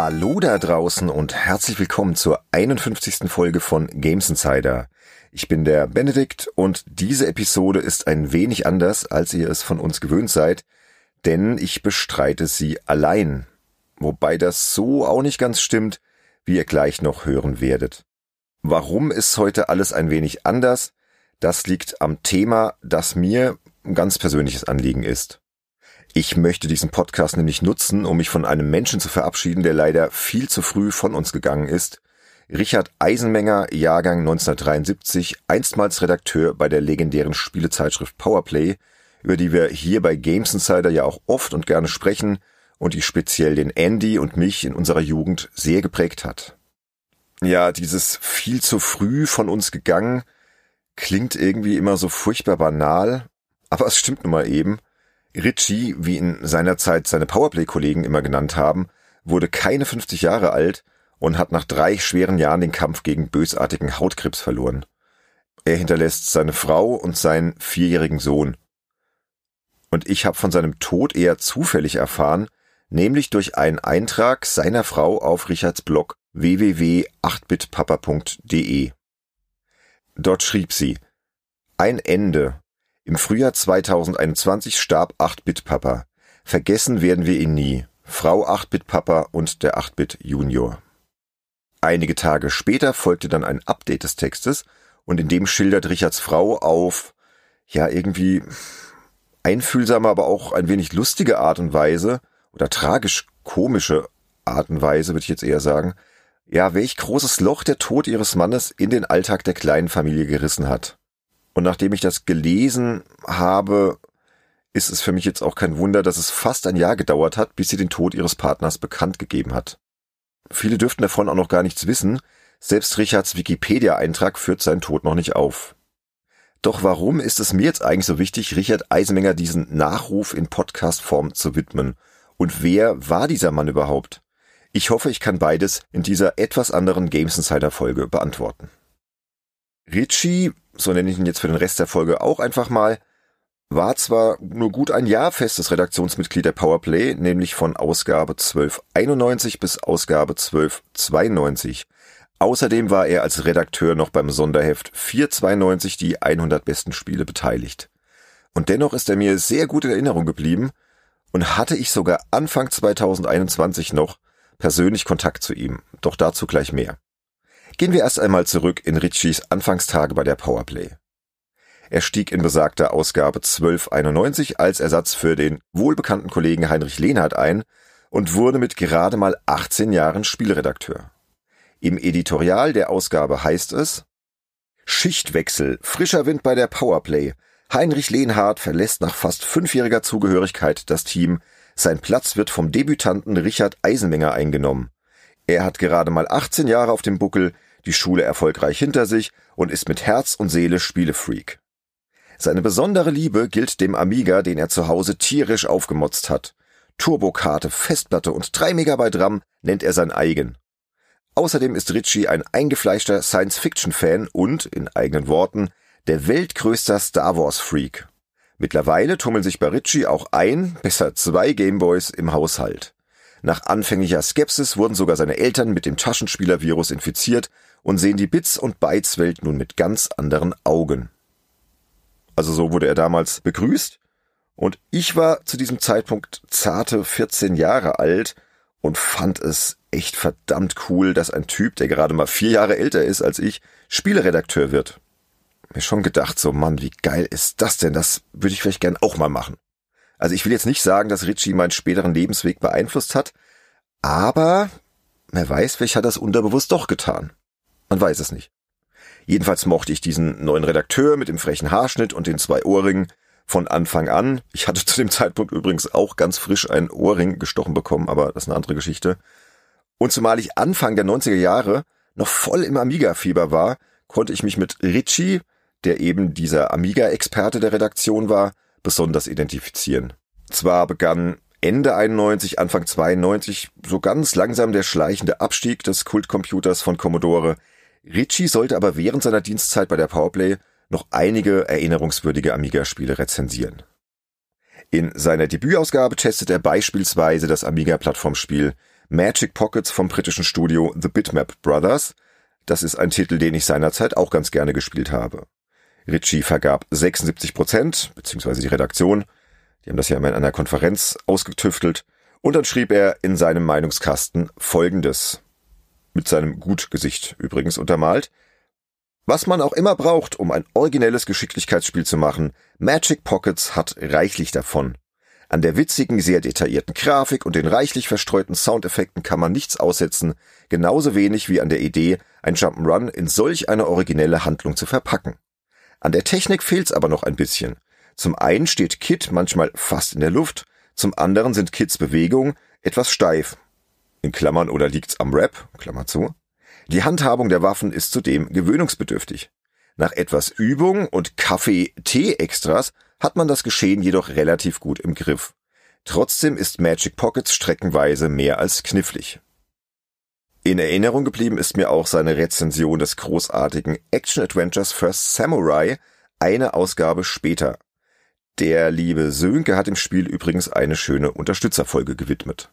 Hallo da draußen und herzlich willkommen zur 51. Folge von Games Insider. Ich bin der Benedikt und diese Episode ist ein wenig anders, als ihr es von uns gewöhnt seid, denn ich bestreite sie allein. Wobei das so auch nicht ganz stimmt, wie ihr gleich noch hören werdet. Warum ist heute alles ein wenig anders? Das liegt am Thema, das mir ein ganz persönliches Anliegen ist. Ich möchte diesen Podcast nämlich nutzen, um mich von einem Menschen zu verabschieden, der leider viel zu früh von uns gegangen ist. Richard Eisenmenger, Jahrgang 1973, einstmals Redakteur bei der legendären Spielezeitschrift Powerplay, über die wir hier bei Games Insider ja auch oft und gerne sprechen und die speziell den Andy und mich in unserer Jugend sehr geprägt hat. Ja, dieses viel zu früh von uns gegangen klingt irgendwie immer so furchtbar banal, aber es stimmt nun mal eben. Ritchie, wie in seiner Zeit seine Powerplay-Kollegen immer genannt haben, wurde keine 50 Jahre alt und hat nach drei schweren Jahren den Kampf gegen bösartigen Hautkrebs verloren. Er hinterlässt seine Frau und seinen vierjährigen Sohn. Und ich habe von seinem Tod eher zufällig erfahren, nämlich durch einen Eintrag seiner Frau auf Richards Blog www.8bitpapa.de. Dort schrieb sie, ein Ende. Im Frühjahr 2021 starb 8-Bit-Papa. Vergessen werden wir ihn nie. Frau 8-Bit-Papa und der 8-Bit Junior. Einige Tage später folgte dann ein Update des Textes und in dem schildert Richards Frau auf, ja, irgendwie einfühlsame, aber auch ein wenig lustige Art und Weise oder tragisch komische Art und Weise, würde ich jetzt eher sagen, ja, welch großes Loch der Tod ihres Mannes in den Alltag der kleinen Familie gerissen hat. Und nachdem ich das gelesen habe, ist es für mich jetzt auch kein Wunder, dass es fast ein Jahr gedauert hat, bis sie den Tod ihres Partners bekannt gegeben hat. Viele dürften davon auch noch gar nichts wissen, selbst Richards Wikipedia-Eintrag führt seinen Tod noch nicht auf. Doch warum ist es mir jetzt eigentlich so wichtig, Richard Eisenmenger diesen Nachruf in Podcast-Form zu widmen? Und wer war dieser Mann überhaupt? Ich hoffe, ich kann beides in dieser etwas anderen Games Insider Folge beantworten. Richie, so nenne ich ihn jetzt für den Rest der Folge auch einfach mal, war zwar nur gut ein Jahr festes Redaktionsmitglied der Powerplay, nämlich von Ausgabe 1291 bis Ausgabe 1292. Außerdem war er als Redakteur noch beim Sonderheft 492 die 100 besten Spiele beteiligt. Und dennoch ist er mir sehr gut in Erinnerung geblieben und hatte ich sogar Anfang 2021 noch persönlich Kontakt zu ihm, doch dazu gleich mehr. Gehen wir erst einmal zurück in Ritchies Anfangstage bei der Powerplay. Er stieg in besagter Ausgabe 1291 als Ersatz für den wohlbekannten Kollegen Heinrich Lehnhardt ein und wurde mit gerade mal 18 Jahren Spielredakteur. Im Editorial der Ausgabe heißt es Schichtwechsel, frischer Wind bei der Powerplay. Heinrich Lehnhardt verlässt nach fast fünfjähriger Zugehörigkeit das Team, sein Platz wird vom Debütanten Richard Eisenmenger eingenommen. Er hat gerade mal 18 Jahre auf dem Buckel, die Schule erfolgreich hinter sich und ist mit Herz und Seele Spielefreak. Seine besondere Liebe gilt dem Amiga, den er zu Hause tierisch aufgemotzt hat. Turbokarte, Festplatte und 3 Megabyte RAM nennt er sein eigen. Außerdem ist Ritchie ein eingefleischter Science-Fiction-Fan und, in eigenen Worten, der weltgrößter Star Wars-Freak. Mittlerweile tummeln sich bei Ritchie auch ein, besser zwei Gameboys im Haushalt. Nach anfänglicher Skepsis wurden sogar seine Eltern mit dem Taschenspieler-Virus infiziert und sehen die Bits- und Bytes-Welt nun mit ganz anderen Augen. Also so wurde er damals begrüßt. Und ich war zu diesem Zeitpunkt zarte 14 Jahre alt und fand es echt verdammt cool, dass ein Typ, der gerade mal vier Jahre älter ist als ich, Spieleredakteur wird mir schon gedacht, so Mann, wie geil ist das denn? Das würde ich vielleicht gern auch mal machen. Also ich will jetzt nicht sagen, dass Richie meinen späteren Lebensweg beeinflusst hat, aber wer weiß, vielleicht hat das unterbewusst doch getan. Man weiß es nicht. Jedenfalls mochte ich diesen neuen Redakteur mit dem frechen Haarschnitt und den zwei Ohrringen von Anfang an. Ich hatte zu dem Zeitpunkt übrigens auch ganz frisch einen Ohrring gestochen bekommen, aber das ist eine andere Geschichte. Und zumal ich Anfang der 90er Jahre noch voll im Amiga-Fieber war, konnte ich mich mit Richie, der eben dieser Amiga-Experte der Redaktion war, besonders identifizieren. Zwar begann Ende 91, Anfang 92 so ganz langsam der schleichende Abstieg des Kultcomputers von Commodore. Ritchie sollte aber während seiner Dienstzeit bei der Powerplay noch einige erinnerungswürdige Amiga-Spiele rezensieren. In seiner Debütausgabe testet er beispielsweise das Amiga-Plattformspiel Magic Pockets vom britischen Studio The Bitmap Brothers. Das ist ein Titel, den ich seinerzeit auch ganz gerne gespielt habe. Ritchie vergab 76 Prozent, beziehungsweise die Redaktion. Die haben das ja immer in einer Konferenz ausgetüftelt. Und dann schrieb er in seinem Meinungskasten Folgendes. Mit seinem Gutgesicht übrigens untermalt. Was man auch immer braucht, um ein originelles Geschicklichkeitsspiel zu machen, Magic Pockets hat reichlich davon. An der witzigen, sehr detaillierten Grafik und den reichlich verstreuten Soundeffekten kann man nichts aussetzen, genauso wenig wie an der Idee, ein Jump'n'Run in solch eine originelle Handlung zu verpacken. An der Technik fehlt's aber noch ein bisschen. Zum einen steht Kit manchmal fast in der Luft, zum anderen sind Kits Bewegungen etwas steif. In Klammern oder liegt's am Rap, Klammer zu. Die Handhabung der Waffen ist zudem gewöhnungsbedürftig. Nach etwas Übung und Kaffee-Tee-Extras hat man das Geschehen jedoch relativ gut im Griff. Trotzdem ist Magic Pockets streckenweise mehr als knifflig. In Erinnerung geblieben ist mir auch seine Rezension des großartigen Action Adventures First Samurai eine Ausgabe später. Der liebe Sönke hat dem Spiel übrigens eine schöne Unterstützerfolge gewidmet.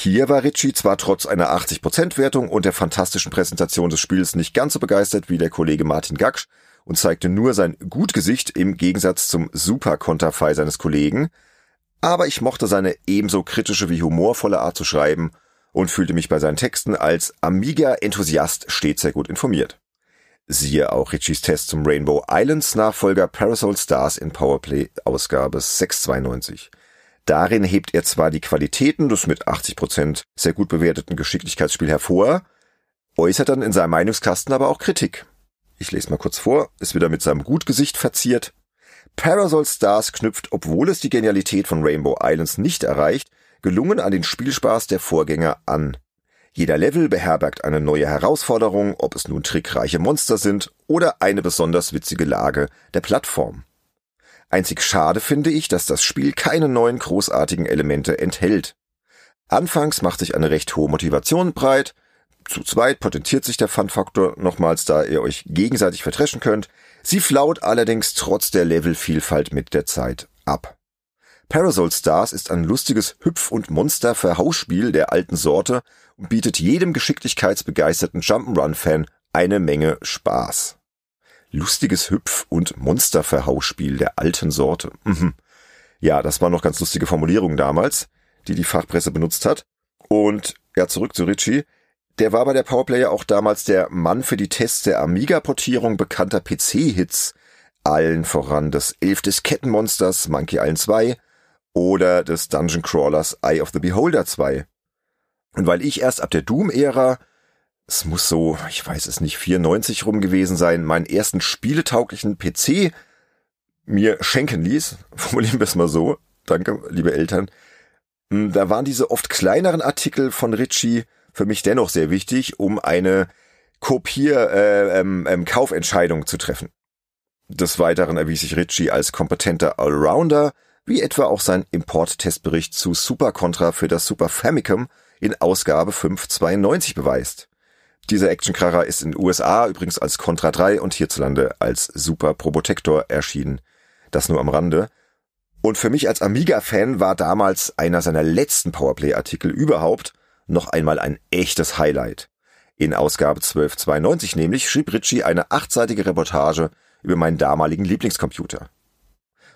Hier war Ritchie zwar trotz einer 80% Wertung und der fantastischen Präsentation des Spiels nicht ganz so begeistert wie der Kollege Martin Gaksch und zeigte nur sein Gutgesicht im Gegensatz zum Super-Konterfei seines Kollegen, aber ich mochte seine ebenso kritische wie humorvolle Art zu schreiben und fühlte mich bei seinen Texten als Amiga-Enthusiast stets sehr gut informiert. Siehe auch Ritchies Test zum Rainbow Islands Nachfolger Parasol Stars in Powerplay Ausgabe 692. Darin hebt er zwar die Qualitäten des mit 80 Prozent sehr gut bewerteten Geschicklichkeitsspiel hervor, äußert dann in seinem Meinungskasten aber auch Kritik. Ich lese mal kurz vor, ist wieder mit seinem Gutgesicht verziert. Parasol Stars knüpft, obwohl es die Genialität von Rainbow Islands nicht erreicht, gelungen an den Spielspaß der Vorgänger an. Jeder Level beherbergt eine neue Herausforderung, ob es nun trickreiche Monster sind oder eine besonders witzige Lage der Plattform. Einzig schade finde ich, dass das Spiel keine neuen großartigen Elemente enthält. Anfangs macht sich eine recht hohe Motivation breit, zu zweit potentiert sich der Fun-Faktor nochmals, da ihr euch gegenseitig vertreschen könnt. Sie flaut allerdings trotz der Levelvielfalt mit der Zeit ab. Parasol Stars ist ein lustiges Hüpf- und Monster-Verhausspiel der alten Sorte und bietet jedem geschicklichkeitsbegeisterten Jump'n'Run-Fan eine Menge Spaß lustiges Hüpf- und Monsterverhausspiel der alten Sorte. Mhm. Ja, das waren noch ganz lustige Formulierungen damals, die die Fachpresse benutzt hat. Und ja, zurück zu Ritchie. Der war bei der Powerplayer auch damals der Mann für die Tests der Amiga-Portierung bekannter PC-Hits. Allen voran des Elf des Kettenmonsters Monkey Island 2 oder des Dungeon Crawlers Eye of the Beholder 2. Und weil ich erst ab der Doom-Ära es muss so, ich weiß es nicht, 94 rum gewesen sein, meinen ersten spieletauglichen PC mir schenken ließ. Formulieren wir es mal so. Danke, liebe Eltern. Hm, da waren diese oft kleineren Artikel von Ritchie für mich dennoch sehr wichtig, um eine Kopier, äh, ähm, ähm, Kaufentscheidung zu treffen. Des Weiteren erwies sich Ritchie als kompetenter Allrounder, wie etwa auch sein Import-Testbericht zu Super Contra für das Super Famicom in Ausgabe 592 beweist. Dieser Actionkracher ist in den USA übrigens als Contra 3 und hierzulande als Super Probotector erschienen. Das nur am Rande. Und für mich als Amiga-Fan war damals einer seiner letzten Powerplay-Artikel überhaupt noch einmal ein echtes Highlight. In Ausgabe 1292 nämlich schrieb Ritchie eine achtseitige Reportage über meinen damaligen Lieblingscomputer.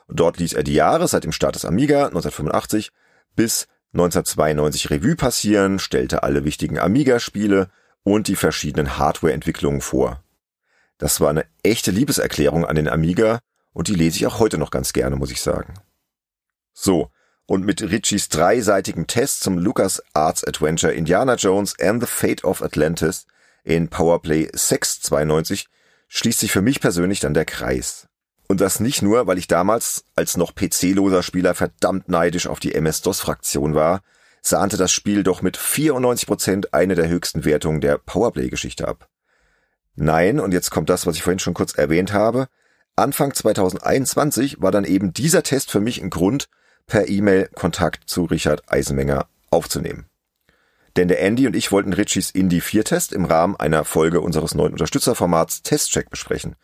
Dort ließ er die Jahre seit dem Start des Amiga 1985 bis 1992 Revue passieren, stellte alle wichtigen Amiga-Spiele und die verschiedenen Hardware-Entwicklungen vor. Das war eine echte Liebeserklärung an den Amiga und die lese ich auch heute noch ganz gerne, muss ich sagen. So, und mit Richies dreiseitigen Test zum Lucas Arts Adventure Indiana Jones and the Fate of Atlantis in Powerplay 692 schließt sich für mich persönlich dann der Kreis. Und das nicht nur, weil ich damals als noch PC-loser Spieler verdammt neidisch auf die MS-DOS-Fraktion war, sahnte das Spiel doch mit 94% eine der höchsten Wertungen der Powerplay-Geschichte ab. Nein, und jetzt kommt das, was ich vorhin schon kurz erwähnt habe, Anfang 2021 war dann eben dieser Test für mich ein Grund, per E-Mail Kontakt zu Richard Eisenmenger aufzunehmen. Denn der Andy und ich wollten Richies Indie 4 Test im Rahmen einer Folge unseres neuen Unterstützerformats Testcheck besprechen.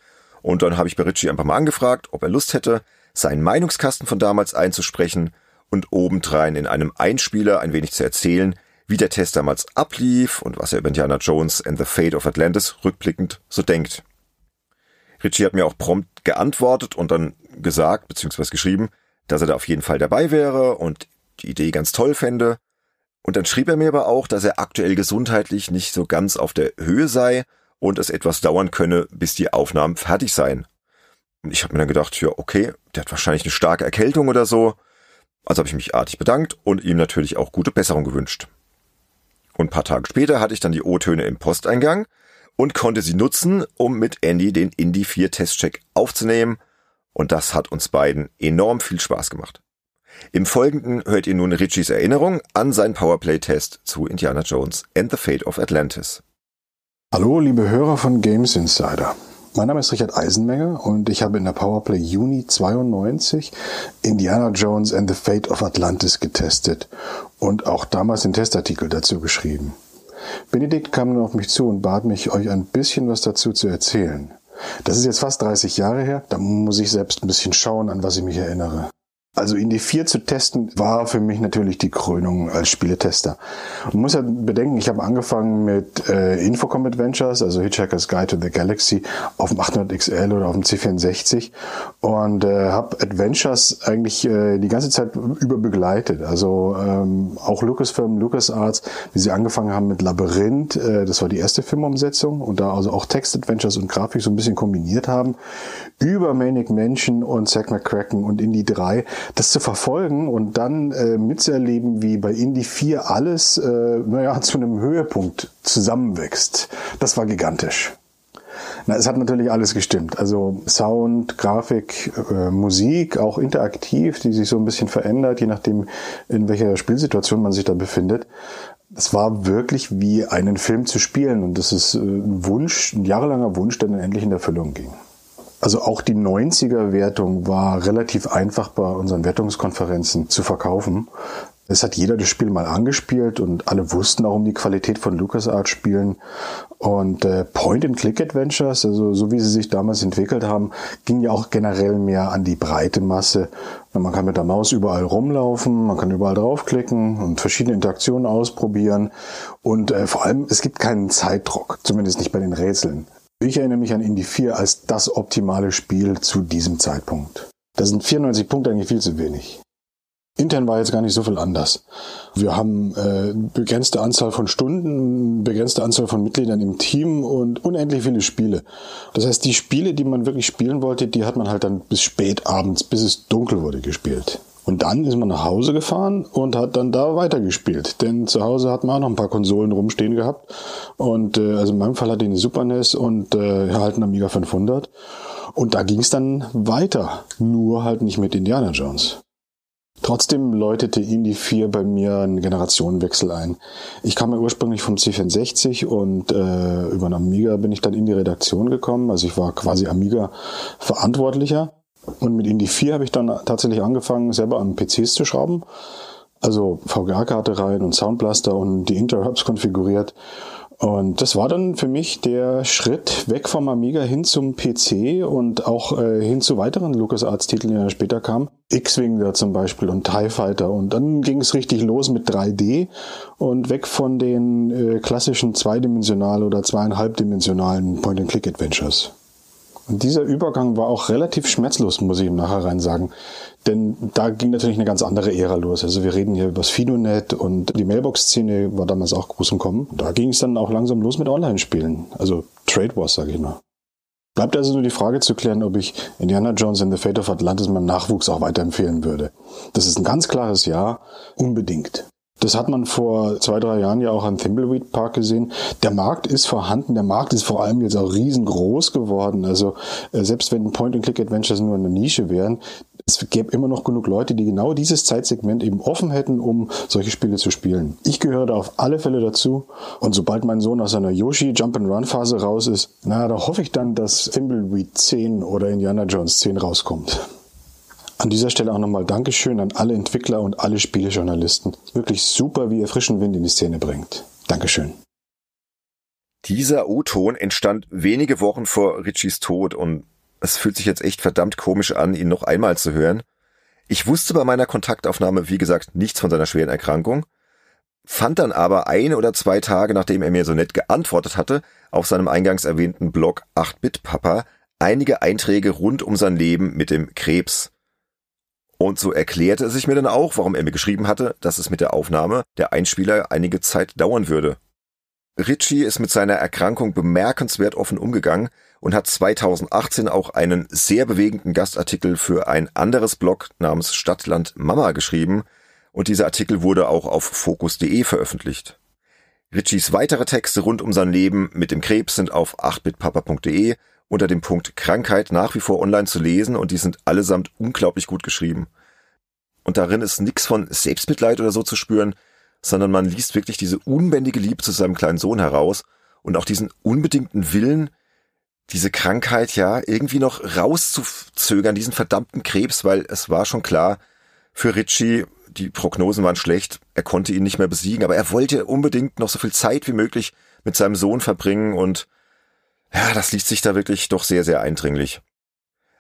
Und dann habe ich bei Richie einfach mal angefragt, ob er Lust hätte, seinen Meinungskasten von damals einzusprechen und obendrein in einem Einspieler ein wenig zu erzählen, wie der Test damals ablief und was er über Indiana Jones and the Fate of Atlantis rückblickend so denkt. Richie hat mir auch prompt geantwortet und dann gesagt, beziehungsweise geschrieben, dass er da auf jeden Fall dabei wäre und die Idee ganz toll fände. Und dann schrieb er mir aber auch, dass er aktuell gesundheitlich nicht so ganz auf der Höhe sei und es etwas dauern könne, bis die Aufnahmen fertig seien. Und ich habe mir dann gedacht, ja, okay, der hat wahrscheinlich eine starke Erkältung oder so. Also habe ich mich artig bedankt und ihm natürlich auch gute Besserung gewünscht. Und ein paar Tage später hatte ich dann die O-Töne im Posteingang und konnte sie nutzen, um mit Andy den Indie 4 Testcheck aufzunehmen. Und das hat uns beiden enorm viel Spaß gemacht. Im Folgenden hört ihr nun Richies Erinnerung an seinen Powerplay-Test zu Indiana Jones and the Fate of Atlantis. Hallo, liebe Hörer von Games Insider. Mein Name ist Richard Eisenmenger und ich habe in der Powerplay Juni 92 Indiana Jones and the Fate of Atlantis getestet und auch damals den Testartikel dazu geschrieben. Benedikt kam nun auf mich zu und bat mich, euch ein bisschen was dazu zu erzählen. Das ist jetzt fast 30 Jahre her, da muss ich selbst ein bisschen schauen, an was ich mich erinnere. Also Indie 4 zu testen war für mich natürlich die Krönung als Spieletester. Man muss ja bedenken, ich habe angefangen mit äh, Infocom Adventures, also Hitchhiker's Guide to the Galaxy auf dem 800 XL oder auf dem C64 und äh, habe Adventures eigentlich äh, die ganze Zeit über begleitet. Also ähm, auch Lucasfilm, LucasArts, wie sie angefangen haben mit Labyrinth, äh, das war die erste Filmumsetzung und da also auch Text-Adventures und Grafik so ein bisschen kombiniert haben, über Manic Mansion und Zack McCracken und Indie 3 das zu verfolgen und dann äh, mitzuerleben, wie bei Indie 4 alles, äh, naja, zu einem Höhepunkt zusammenwächst, das war gigantisch. Na, es hat natürlich alles gestimmt. Also Sound, Grafik, äh, Musik, auch interaktiv, die sich so ein bisschen verändert, je nachdem, in welcher Spielsituation man sich da befindet. Es war wirklich wie einen Film zu spielen und das ist äh, ein Wunsch, ein jahrelanger Wunsch, der dann endlich in Erfüllung ging. Also auch die 90er-Wertung war relativ einfach bei unseren Wertungskonferenzen zu verkaufen. Es hat jeder das Spiel mal angespielt und alle wussten auch um die Qualität von LucasArts Spielen. Und äh, Point-and-Click-Adventures, also so wie sie sich damals entwickelt haben, ging ja auch generell mehr an die breite Masse. Man kann mit der Maus überall rumlaufen, man kann überall draufklicken und verschiedene Interaktionen ausprobieren. Und äh, vor allem, es gibt keinen Zeitdruck, zumindest nicht bei den Rätseln. Ich erinnere mich an Indie 4 als das optimale Spiel zu diesem Zeitpunkt. Da sind 94 Punkte eigentlich viel zu wenig. Intern war jetzt gar nicht so viel anders. Wir haben äh, begrenzte Anzahl von Stunden, begrenzte Anzahl von Mitgliedern im Team und unendlich viele Spiele. Das heißt, die Spiele, die man wirklich spielen wollte, die hat man halt dann bis spät abends, bis es dunkel wurde, gespielt. Und dann ist man nach Hause gefahren und hat dann da weitergespielt. Denn zu Hause hat man auch noch ein paar Konsolen rumstehen gehabt. Und äh, also in meinem Fall hatte ich eine Super NES und äh, halt einen Amiga 500. Und da ging es dann weiter. Nur halt nicht mit Indiana Jones. Trotzdem läutete Indie 4 bei mir einen Generationenwechsel ein. Ich kam ja ursprünglich vom C64 und äh, über einen Amiga bin ich dann in die Redaktion gekommen. Also ich war quasi Amiga-Verantwortlicher und mit Indie 4 habe ich dann tatsächlich angefangen, selber an PCs zu schrauben. Also VGA-Karte rein und Soundblaster und die Interrupts konfiguriert. Und das war dann für mich der Schritt weg vom Amiga hin zum PC und auch äh, hin zu weiteren LucasArts-Titeln, die dann später kamen. X-Wing da zum Beispiel und TIE Fighter. Und dann ging es richtig los mit 3D und weg von den äh, klassischen zweidimensionalen oder zweieinhalbdimensionalen Point-and-Click-Adventures. Und dieser Übergang war auch relativ schmerzlos, muss ich im Nachhinein sagen. Denn da ging natürlich eine ganz andere Ära los. Also wir reden hier über das Fidonet und die Mailbox-Szene war damals auch groß im Kommen. Da ging es dann auch langsam los mit Online-Spielen. Also Trade Wars, sage ich mal. Bleibt also nur die Frage zu klären, ob ich Indiana Jones and the Fate of Atlantis meinem Nachwuchs auch weiterempfehlen würde. Das ist ein ganz klares Ja, unbedingt. Das hat man vor zwei, drei Jahren ja auch am Thimbleweed Park gesehen. Der Markt ist vorhanden. Der Markt ist vor allem jetzt auch riesengroß geworden. Also äh, selbst wenn Point-and-Click-Adventures nur eine Nische wären, es gäbe immer noch genug Leute, die genau dieses Zeitsegment eben offen hätten, um solche Spiele zu spielen. Ich gehöre da auf alle Fälle dazu. Und sobald mein Sohn aus seiner Yoshi Jump-and-Run Phase raus ist, na, da hoffe ich dann, dass Thimbleweed 10 oder Indiana Jones 10 rauskommt. An dieser Stelle auch nochmal Dankeschön an alle Entwickler und alle Spielejournalisten. Wirklich super, wie ihr frischen Wind in die Szene bringt. Dankeschön. Dieser O-Ton entstand wenige Wochen vor Richies Tod und es fühlt sich jetzt echt verdammt komisch an, ihn noch einmal zu hören. Ich wusste bei meiner Kontaktaufnahme, wie gesagt, nichts von seiner schweren Erkrankung. fand dann aber ein oder zwei Tage, nachdem er mir so nett geantwortet hatte, auf seinem eingangs erwähnten Blog 8-Bit-Papa einige Einträge rund um sein Leben mit dem Krebs. Und so erklärte es sich mir dann auch, warum er mir geschrieben hatte, dass es mit der Aufnahme der Einspieler einige Zeit dauern würde. Ritchie ist mit seiner Erkrankung bemerkenswert offen umgegangen und hat 2018 auch einen sehr bewegenden Gastartikel für ein anderes Blog namens Stadtland Mama geschrieben und dieser Artikel wurde auch auf focus.de veröffentlicht. Ritchies weitere Texte rund um sein Leben mit dem Krebs sind auf 8bitpapa.de unter dem Punkt Krankheit nach wie vor online zu lesen und die sind allesamt unglaublich gut geschrieben. Und darin ist nichts von Selbstmitleid oder so zu spüren, sondern man liest wirklich diese unbändige Liebe zu seinem kleinen Sohn heraus und auch diesen unbedingten Willen, diese Krankheit ja irgendwie noch rauszuzögern, diesen verdammten Krebs, weil es war schon klar, für Ritchie, die Prognosen waren schlecht, er konnte ihn nicht mehr besiegen, aber er wollte unbedingt noch so viel Zeit wie möglich mit seinem Sohn verbringen und ja, das liest sich da wirklich doch sehr, sehr eindringlich.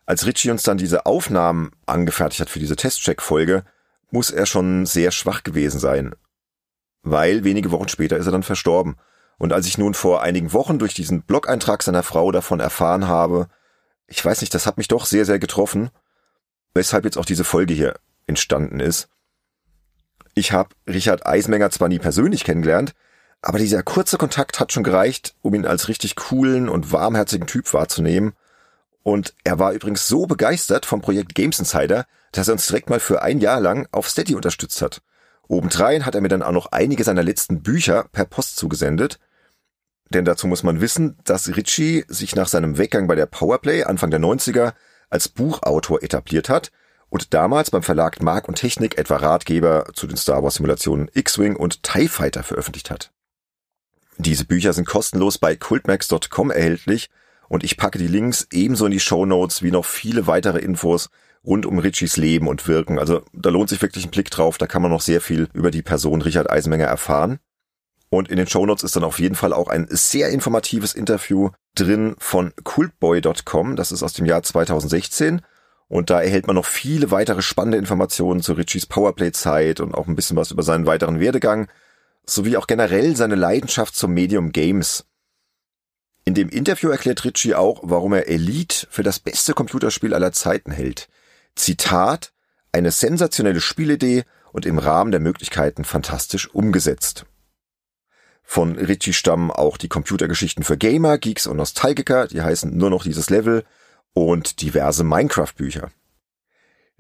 Als Ritchie uns dann diese Aufnahmen angefertigt hat für diese Testcheck-Folge, muss er schon sehr schwach gewesen sein. Weil wenige Wochen später ist er dann verstorben. Und als ich nun vor einigen Wochen durch diesen Blog-Eintrag seiner Frau davon erfahren habe, ich weiß nicht, das hat mich doch sehr, sehr getroffen, weshalb jetzt auch diese Folge hier entstanden ist. Ich habe Richard Eismenger zwar nie persönlich kennengelernt, aber dieser kurze Kontakt hat schon gereicht, um ihn als richtig coolen und warmherzigen Typ wahrzunehmen. Und er war übrigens so begeistert vom Projekt Games Insider, dass er uns direkt mal für ein Jahr lang auf Steady unterstützt hat. Obendrein hat er mir dann auch noch einige seiner letzten Bücher per Post zugesendet. Denn dazu muss man wissen, dass Ritchie sich nach seinem Weggang bei der Powerplay Anfang der 90er als Buchautor etabliert hat und damals beim Verlag Mark und Technik etwa Ratgeber zu den Star Wars Simulationen X-Wing und TIE Fighter veröffentlicht hat. Diese Bücher sind kostenlos bei cultmax.com erhältlich und ich packe die Links ebenso in die Show Notes wie noch viele weitere Infos rund um Richies Leben und Wirken. Also da lohnt sich wirklich ein Blick drauf, da kann man noch sehr viel über die Person Richard Eisenmenger erfahren. Und in den Show Notes ist dann auf jeden Fall auch ein sehr informatives Interview drin von cultboy.com, das ist aus dem Jahr 2016. Und da erhält man noch viele weitere spannende Informationen zu Richies Powerplay-Zeit und auch ein bisschen was über seinen weiteren Werdegang sowie auch generell seine Leidenschaft zum Medium Games. In dem Interview erklärt Ritchie auch, warum er Elite für das beste Computerspiel aller Zeiten hält. Zitat, eine sensationelle Spielidee und im Rahmen der Möglichkeiten fantastisch umgesetzt. Von Ritchie stammen auch die Computergeschichten für Gamer, Geeks und Nostalgiker, die heißen nur noch dieses Level, und diverse Minecraft-Bücher.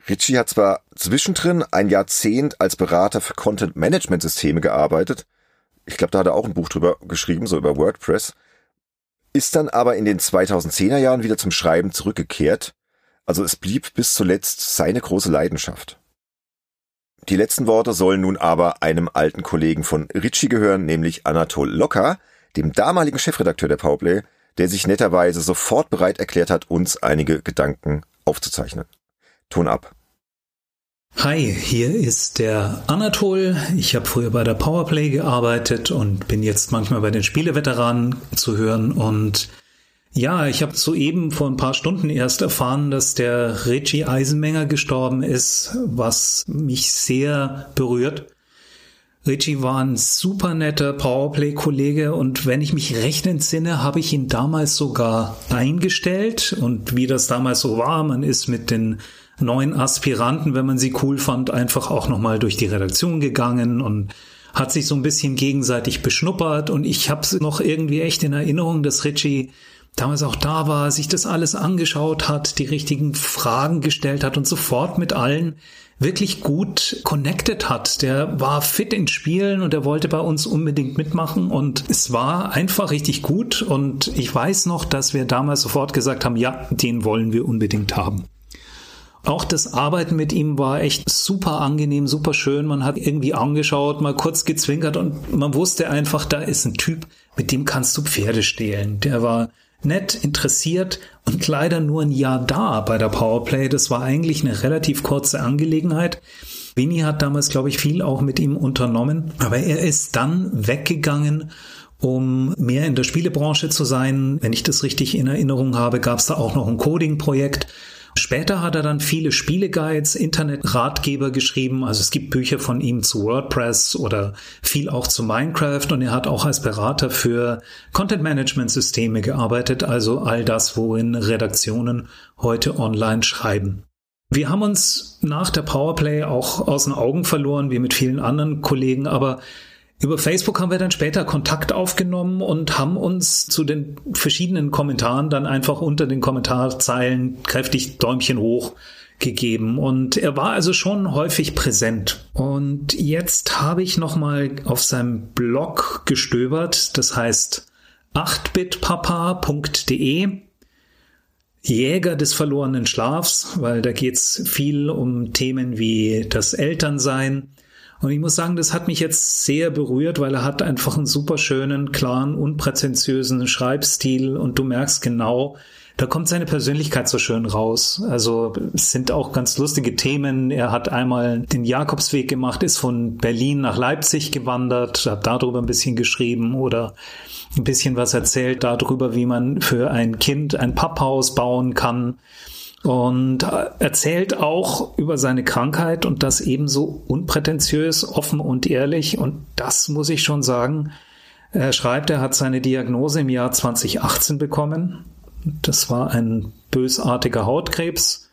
Ritchie hat zwar zwischendrin ein Jahrzehnt als Berater für Content-Management-Systeme gearbeitet, ich glaube, da hat er auch ein Buch drüber geschrieben, so über WordPress, ist dann aber in den 2010er Jahren wieder zum Schreiben zurückgekehrt, also es blieb bis zuletzt seine große Leidenschaft. Die letzten Worte sollen nun aber einem alten Kollegen von Ritchie gehören, nämlich Anatol Locker, dem damaligen Chefredakteur der Powerplay, der sich netterweise sofort bereit erklärt hat, uns einige Gedanken aufzuzeichnen. Ton ab. Hi, hier ist der Anatol. Ich habe früher bei der Powerplay gearbeitet und bin jetzt manchmal bei den Spieleveteranen zu hören. Und ja, ich habe soeben vor ein paar Stunden erst erfahren, dass der Reggie Eisenmenger gestorben ist, was mich sehr berührt. Richie war ein super netter Powerplay-Kollege und wenn ich mich recht entsinne, habe ich ihn damals sogar eingestellt und wie das damals so war, man ist mit den neuen Aspiranten, wenn man sie cool fand, einfach auch nochmal durch die Redaktion gegangen und hat sich so ein bisschen gegenseitig beschnuppert und ich habe noch irgendwie echt in Erinnerung, dass Richie damals auch da war, sich das alles angeschaut hat, die richtigen Fragen gestellt hat und sofort mit allen wirklich gut connected hat. Der war fit in Spielen und er wollte bei uns unbedingt mitmachen und es war einfach richtig gut und ich weiß noch, dass wir damals sofort gesagt haben, ja, den wollen wir unbedingt haben. Auch das Arbeiten mit ihm war echt super angenehm, super schön. Man hat irgendwie angeschaut, mal kurz gezwinkert und man wusste einfach, da ist ein Typ, mit dem kannst du Pferde stehlen. Der war nett, interessiert und leider nur ein Jahr da bei der Powerplay. Das war eigentlich eine relativ kurze Angelegenheit. Winnie hat damals, glaube ich, viel auch mit ihm unternommen, aber er ist dann weggegangen um mehr in der Spielebranche zu sein. Wenn ich das richtig in Erinnerung habe, gab es da auch noch ein Coding-Projekt Später hat er dann viele Spieleguides, Internetratgeber geschrieben. Also es gibt Bücher von ihm zu WordPress oder viel auch zu Minecraft und er hat auch als Berater für Content Management Systeme gearbeitet. Also all das, worin Redaktionen heute online schreiben. Wir haben uns nach der Powerplay auch aus den Augen verloren, wie mit vielen anderen Kollegen, aber über Facebook haben wir dann später Kontakt aufgenommen und haben uns zu den verschiedenen Kommentaren dann einfach unter den Kommentarzeilen kräftig Däumchen hoch gegeben. Und er war also schon häufig präsent. Und jetzt habe ich nochmal auf seinem Blog gestöbert, das heißt 8bitpapa.de Jäger des verlorenen Schlafs, weil da geht's viel um Themen wie das Elternsein, und ich muss sagen, das hat mich jetzt sehr berührt, weil er hat einfach einen super schönen, klaren, unpräzentiösen Schreibstil und du merkst genau, da kommt seine Persönlichkeit so schön raus. Also es sind auch ganz lustige Themen. Er hat einmal den Jakobsweg gemacht, ist von Berlin nach Leipzig gewandert, hat darüber ein bisschen geschrieben oder ein bisschen was erzählt darüber, wie man für ein Kind ein Papphaus bauen kann und erzählt auch über seine Krankheit und das ebenso unprätentiös, offen und ehrlich. Und das muss ich schon sagen. Er schreibt, er hat seine Diagnose im Jahr 2018 bekommen. Das war ein bösartiger Hautkrebs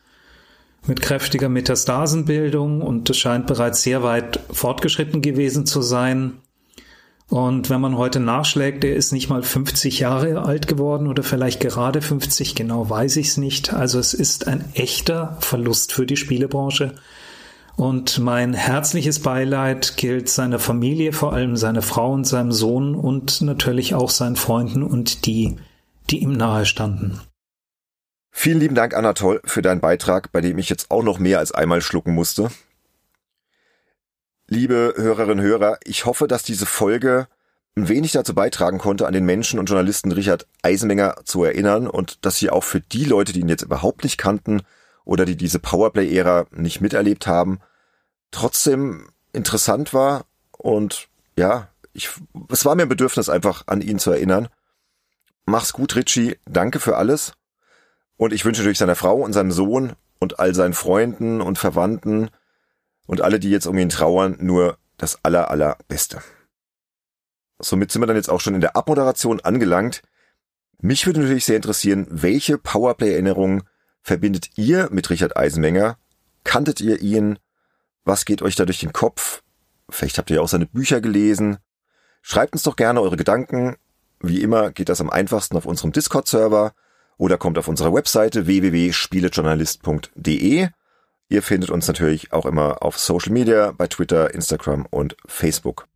mit kräftiger Metastasenbildung und es scheint bereits sehr weit fortgeschritten gewesen zu sein. Und wenn man heute nachschlägt, der ist nicht mal 50 Jahre alt geworden oder vielleicht gerade 50, genau weiß ich es nicht. Also es ist ein echter Verlust für die Spielebranche. Und mein herzliches Beileid gilt seiner Familie, vor allem seiner Frau und seinem Sohn und natürlich auch seinen Freunden und die, die ihm nahe standen. Vielen lieben Dank, Anatol, für deinen Beitrag, bei dem ich jetzt auch noch mehr als einmal schlucken musste. Liebe Hörerinnen und Hörer, ich hoffe, dass diese Folge ein wenig dazu beitragen konnte, an den Menschen und Journalisten Richard Eisenmenger zu erinnern und dass sie auch für die Leute, die ihn jetzt überhaupt nicht kannten oder die diese Powerplay-Ära nicht miterlebt haben, trotzdem interessant war und ja, ich, es war mir ein Bedürfnis einfach an ihn zu erinnern. Mach's gut, Richie. Danke für alles. Und ich wünsche natürlich seiner Frau und seinem Sohn und all seinen Freunden und Verwandten und alle, die jetzt um ihn trauern, nur das aller, allerbeste. Somit sind wir dann jetzt auch schon in der Abmoderation angelangt. Mich würde natürlich sehr interessieren, welche Powerplay-Erinnerungen verbindet ihr mit Richard Eisenmenger? Kanntet ihr ihn? Was geht euch da durch den Kopf? Vielleicht habt ihr ja auch seine Bücher gelesen. Schreibt uns doch gerne eure Gedanken. Wie immer geht das am einfachsten auf unserem Discord-Server oder kommt auf unsere Webseite www.spielejournalist.de Ihr findet uns natürlich auch immer auf Social Media, bei Twitter, Instagram und Facebook.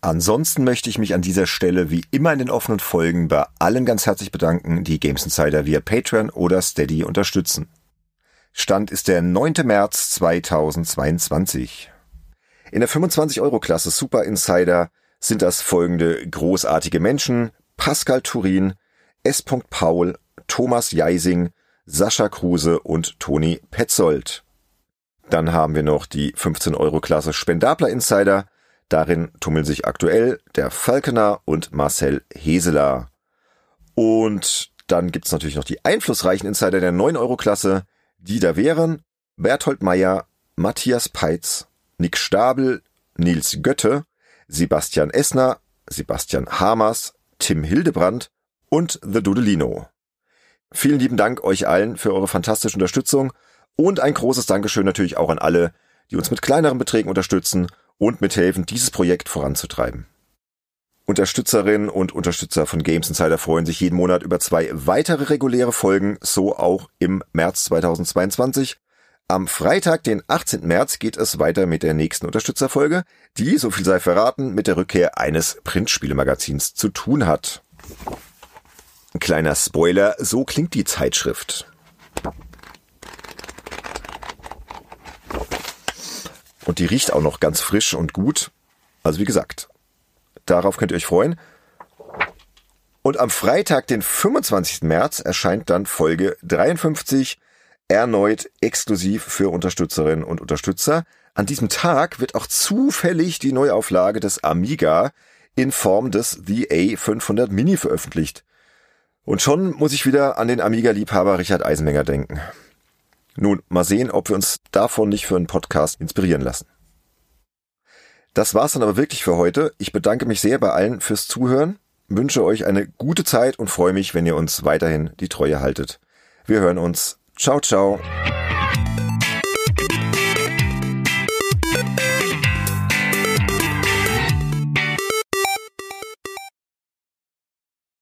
Ansonsten möchte ich mich an dieser Stelle wie immer in den offenen Folgen bei allen ganz herzlich bedanken, die Games Insider via Patreon oder Steady unterstützen. Stand ist der 9. März 2022. In der 25-Euro-Klasse Super Insider sind das folgende großartige Menschen Pascal Turin, S. Paul, Thomas Jeising, Sascha Kruse und Toni Petzold. Dann haben wir noch die 15 Euro Klasse Spendabler Insider. Darin tummeln sich aktuell der Falkener und Marcel Heseler. Und dann gibt's natürlich noch die einflussreichen Insider der 9 Euro Klasse, die da wären Berthold Meyer, Matthias Peitz, Nick Stabel, Nils Götte, Sebastian Essner, Sebastian Hamers, Tim Hildebrand und The Dudelino. Vielen lieben Dank euch allen für eure fantastische Unterstützung und ein großes Dankeschön natürlich auch an alle, die uns mit kleineren Beträgen unterstützen und mithelfen, dieses Projekt voranzutreiben. Unterstützerinnen und Unterstützer von Games Insider freuen sich jeden Monat über zwei weitere reguläre Folgen, so auch im März 2022. Am Freitag, den 18. März, geht es weiter mit der nächsten Unterstützerfolge, die, so viel sei verraten, mit der Rückkehr eines Printspielemagazins zu tun hat. Ein kleiner Spoiler, so klingt die Zeitschrift. Und die riecht auch noch ganz frisch und gut. Also wie gesagt, darauf könnt ihr euch freuen. Und am Freitag, den 25. März, erscheint dann Folge 53, erneut exklusiv für Unterstützerinnen und Unterstützer. An diesem Tag wird auch zufällig die Neuauflage des Amiga in Form des The A500 Mini veröffentlicht. Und schon muss ich wieder an den Amiga-Liebhaber Richard Eisenmenger denken. Nun, mal sehen, ob wir uns davon nicht für einen Podcast inspirieren lassen. Das war's dann aber wirklich für heute. Ich bedanke mich sehr bei allen fürs Zuhören, wünsche euch eine gute Zeit und freue mich, wenn ihr uns weiterhin die Treue haltet. Wir hören uns. Ciao, ciao.